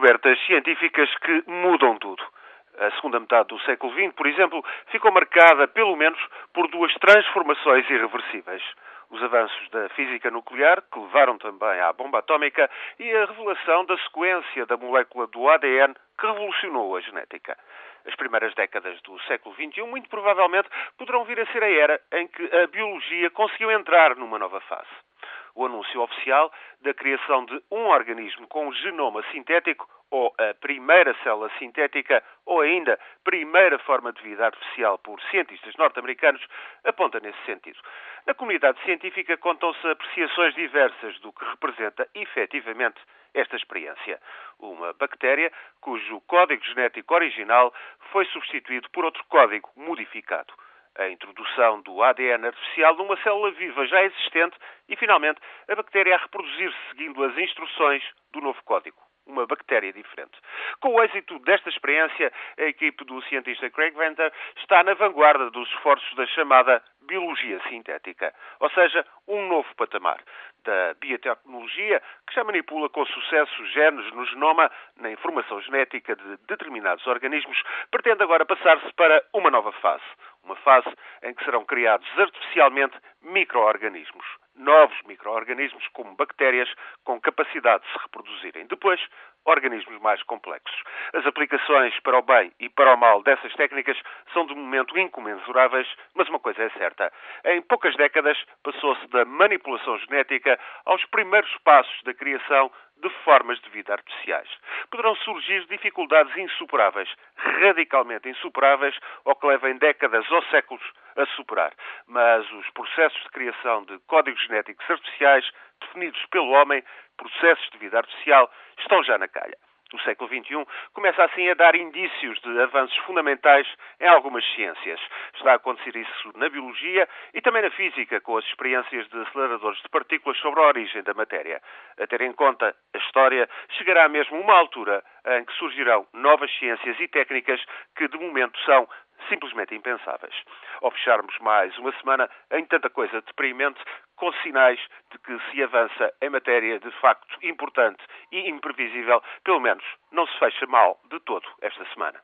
descobertas científicas que mudam tudo. A segunda metade do século XX, por exemplo, ficou marcada, pelo menos, por duas transformações irreversíveis. Os avanços da física nuclear, que levaram também à bomba atómica, e a revelação da sequência da molécula do ADN, que revolucionou a genética. As primeiras décadas do século XXI, muito provavelmente, poderão vir a ser a era em que a biologia conseguiu entrar numa nova fase o anúncio oficial da criação de um organismo com genoma sintético ou a primeira célula sintética, ou ainda primeira forma de vida artificial por cientistas norte-americanos, aponta nesse sentido. Na comunidade científica contam-se apreciações diversas do que representa efetivamente esta experiência. Uma bactéria cujo código genético original foi substituído por outro código modificado a introdução do ADN artificial numa célula viva já existente e, finalmente, a bactéria a reproduzir-se seguindo as instruções do novo código. Uma bactéria diferente. Com o êxito desta experiência, a equipe do cientista Craig Venter está na vanguarda dos esforços da chamada biologia sintética, ou seja, um novo patamar da biotecnologia que já manipula com sucesso genes no genoma na informação genética de determinados organismos, pretende agora passar-se para uma nova fase uma fase em que serão criados artificialmente micro-organismos, novos micro-organismos como bactérias com capacidade de se reproduzirem. Depois, organismos mais complexos. As aplicações para o bem e para o mal dessas técnicas são de momento incomensuráveis, mas uma coisa é certa. Em poucas décadas passou-se da manipulação genética aos primeiros passos da criação de formas de vida artificiais. Poderão surgir dificuldades insuperáveis, radicalmente insuperáveis, ou que levem décadas ou séculos a superar. Mas os processos de criação de códigos genéticos artificiais, definidos pelo homem, processos de vida artificial, estão já na calha do século XXI, começa assim a dar indícios de avanços fundamentais em algumas ciências. Está a acontecer isso na biologia e também na física, com as experiências de aceleradores de partículas sobre a origem da matéria. A ter em conta a história, chegará mesmo uma altura em que surgirão novas ciências e técnicas que, de momento, são simplesmente impensáveis. Ao fecharmos mais uma semana em tanta coisa deprimente, com sinais de que se avança em matéria de facto importante e imprevisível, pelo menos não se fecha mal de todo esta semana.